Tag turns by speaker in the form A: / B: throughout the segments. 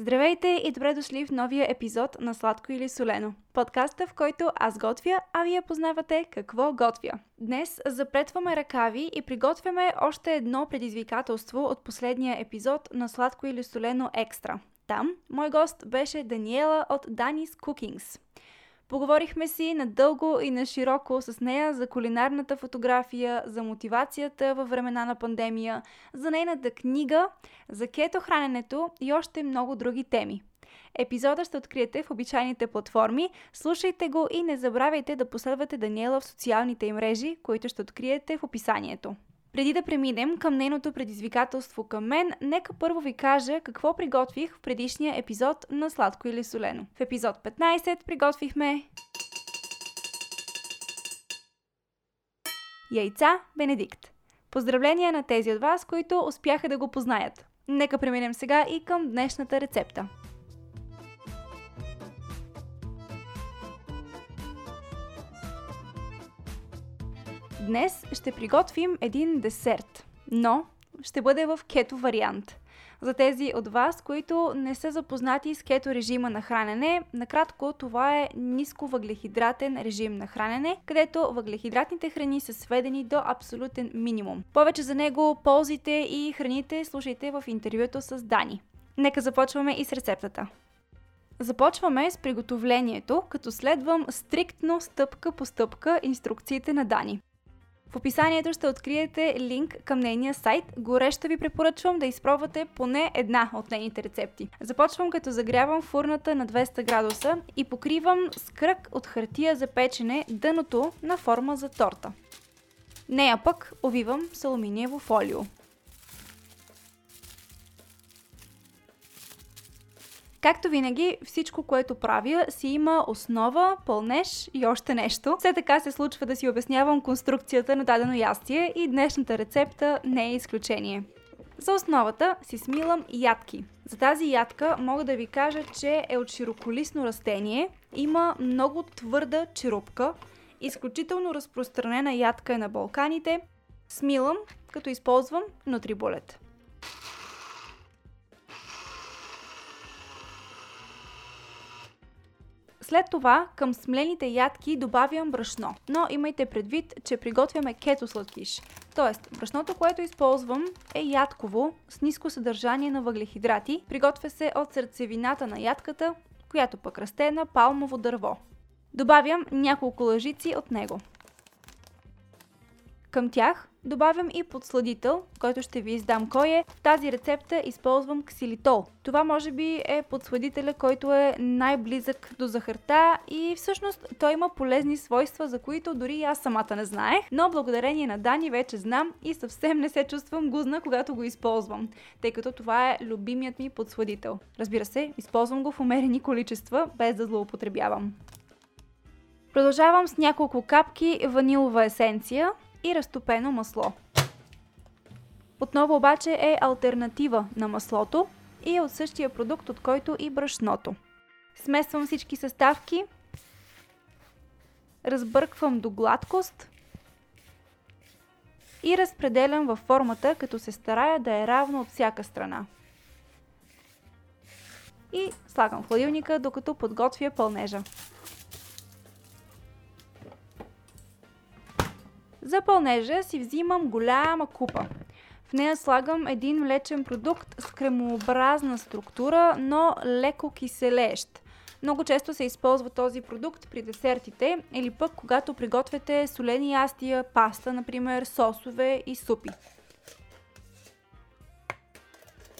A: Здравейте и добре дошли в новия епизод на Сладко или Солено. Подкаста, в който аз готвя, а вие познавате какво готвя. Днес запретваме ръкави и приготвяме още едно предизвикателство от последния епизод на Сладко или Солено Екстра. Там мой гост беше Даниела от Danis Cookings. Поговорихме си надълго и на широко с нея за кулинарната фотография, за мотивацията във времена на пандемия, за нейната книга, за кето храненето и още много други теми. Епизода ще откриете в обичайните платформи. Слушайте го и не забравяйте да последвате Даниела в социалните им мрежи, които ще откриете в описанието. Преди да преминем към нейното предизвикателство към мен, нека първо ви кажа какво приготвих в предишния епизод на Сладко или Солено. В епизод 15 приготвихме яйца Бенедикт. Поздравления на тези от вас, които успяха да го познаят. Нека преминем сега и към днешната рецепта. Днес ще приготвим един десерт, но ще бъде в кето вариант. За тези от вас, които не са запознати с кето режима на хранене, накратко това е ниско въглехидратен режим на хранене, където въглехидратните храни са сведени до абсолютен минимум. Повече за него, ползите и храните слушайте в интервюто с Дани. Нека започваме и с рецептата. Започваме с приготовлението, като следвам стриктно стъпка по стъпка инструкциите на Дани. В описанието ще откриете линк към нейния сайт. Горещо ви препоръчвам да изпробвате поне една от нейните рецепти. Започвам като загрявам фурната на 200 градуса и покривам с кръг от хартия за печене дъното на форма за торта. Нея пък овивам с алуминиево фолио. Както винаги, всичко, което правя, си има основа, пълнеж и още нещо. Все така се случва да си обяснявам конструкцията на дадено ястие и днешната рецепта не е изключение. За основата си смилам ядки. За тази ядка мога да ви кажа, че е от широколисно растение, има много твърда черупка, изключително разпространена ядка е на Балканите. Смилам, като използвам нутриболет. След това към смлените ядки добавям брашно, но имайте предвид, че приготвяме кето сладкиш. Тоест, брашното, което използвам е ядково, с ниско съдържание на въглехидрати, приготвя се от сърцевината на ядката, която пък расте на палмово дърво. Добавям няколко лъжици от него. Към тях Добавям и подсладител, който ще ви издам кой е. В тази рецепта използвам ксилитол. Това може би е подсладителя, който е най-близък до захарта и всъщност той има полезни свойства, за които дори и аз самата не знаех, но благодарение на Дани вече знам и съвсем не се чувствам гузна, когато го използвам, тъй като това е любимият ми подсладител. Разбира се, използвам го в умерени количества, без да злоупотребявам. Продължавам с няколко капки ванилова есенция, и разтопено масло. Отново обаче е альтернатива на маслото и е от същия продукт, от който и брашното. Смесвам всички съставки, разбърквам до гладкост и разпределям във формата, като се старая да е равно от всяка страна. И слагам в хладилника, докато подготвя пълнежа. За пълнежа си взимам голяма купа. В нея слагам един млечен продукт с кремообразна структура, но леко киселещ. Много често се използва този продукт при десертите или пък когато приготвяте солени ястия, паста, например, сосове и супи.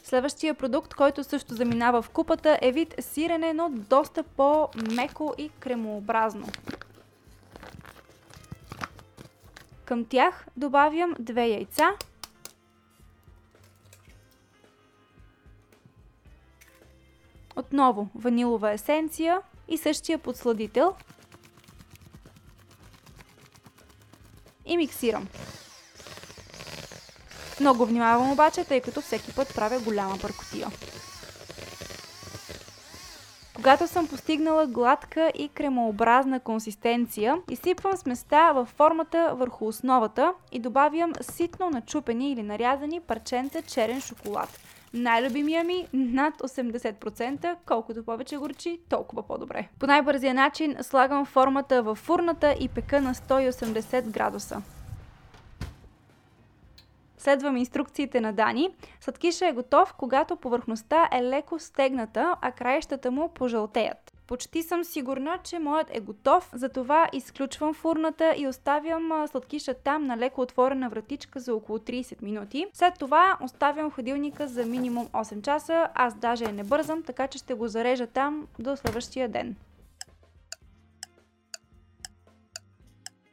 A: Следващия продукт, който също заминава в купата е вид сирене, но доста по-меко и кремообразно. Към тях добавям две яйца. Отново ванилова есенция и същия подсладител. И миксирам. Много внимавам обаче, тъй като всеки път правя голяма бъркотия. Когато съм постигнала гладка и кремообразна консистенция, изсипвам сместа във формата върху основата и добавям ситно начупени или нарязани парченца черен шоколад. Най-любимия ми над 80%, колкото повече горчи, толкова по-добре. По най-бързия начин слагам формата в фурната и пека на 180 градуса. Следвам инструкциите на Дани. Сладкиша е готов, когато повърхността е леко стегната, а краищата му пожълтеят. Почти съм сигурна, че моят е готов, затова изключвам фурната и оставям сладкиша там на леко отворена вратичка за около 30 минути. След това оставям ходилника за минимум 8 часа, аз даже не бързам, така че ще го зарежа там до следващия ден.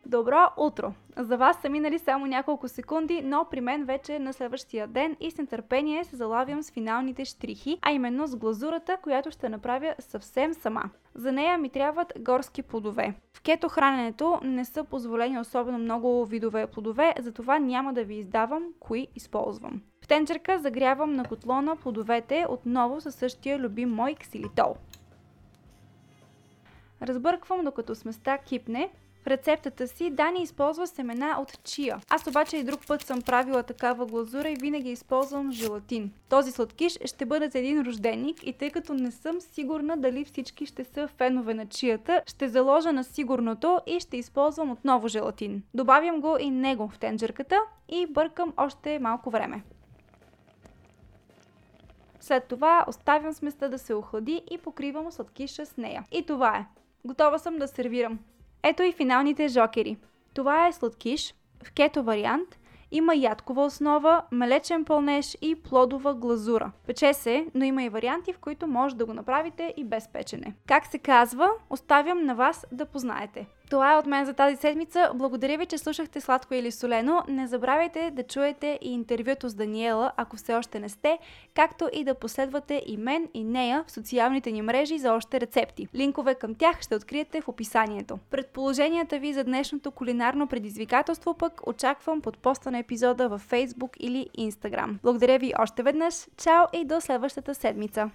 A: Добро утро! За вас са минали само няколко секунди, но при мен вече е на следващия ден и с нетърпение се залавям с финалните штрихи, а именно с глазурата, която ще направя съвсем сама. За нея ми трябват горски плодове. В кето храненето не са позволени особено много видове плодове, затова няма да ви издавам кои използвам. В тенчерка загрявам на котлона плодовете отново със същия любим мой ксилитол. Разбърквам докато сместа кипне, в рецептата си Дани използва семена от чия. Аз обаче и друг път съм правила такава глазура и винаги използвам желатин. Този сладкиш ще бъде за един рожденик и тъй като не съм сигурна дали всички ще са фенове на чията, ще заложа на сигурното и ще използвам отново желатин. Добавям го и него в тенджерката и бъркам още малко време. След това оставям сместа да се охлади и покривам сладкиша с нея. И това е. Готова съм да сервирам. Ето и финалните жокери. Това е сладкиш в кето вариант. Има ядкова основа, млечен пълнеж и плодова глазура. Пече се, но има и варианти, в които може да го направите и без печене. Как се казва, оставям на вас да познаете. Това е от мен за тази седмица. Благодаря ви, че слушахте Сладко или Солено. Не забравяйте да чуете и интервюто с Даниела, ако все още не сте, както и да последвате и мен и нея в социалните ни мрежи за още рецепти. Линкове към тях ще откриете в описанието. Предположенията ви за днешното кулинарно предизвикателство пък очаквам под поста на епизода във Facebook или Instagram. Благодаря ви още веднъж. Чао и до следващата седмица!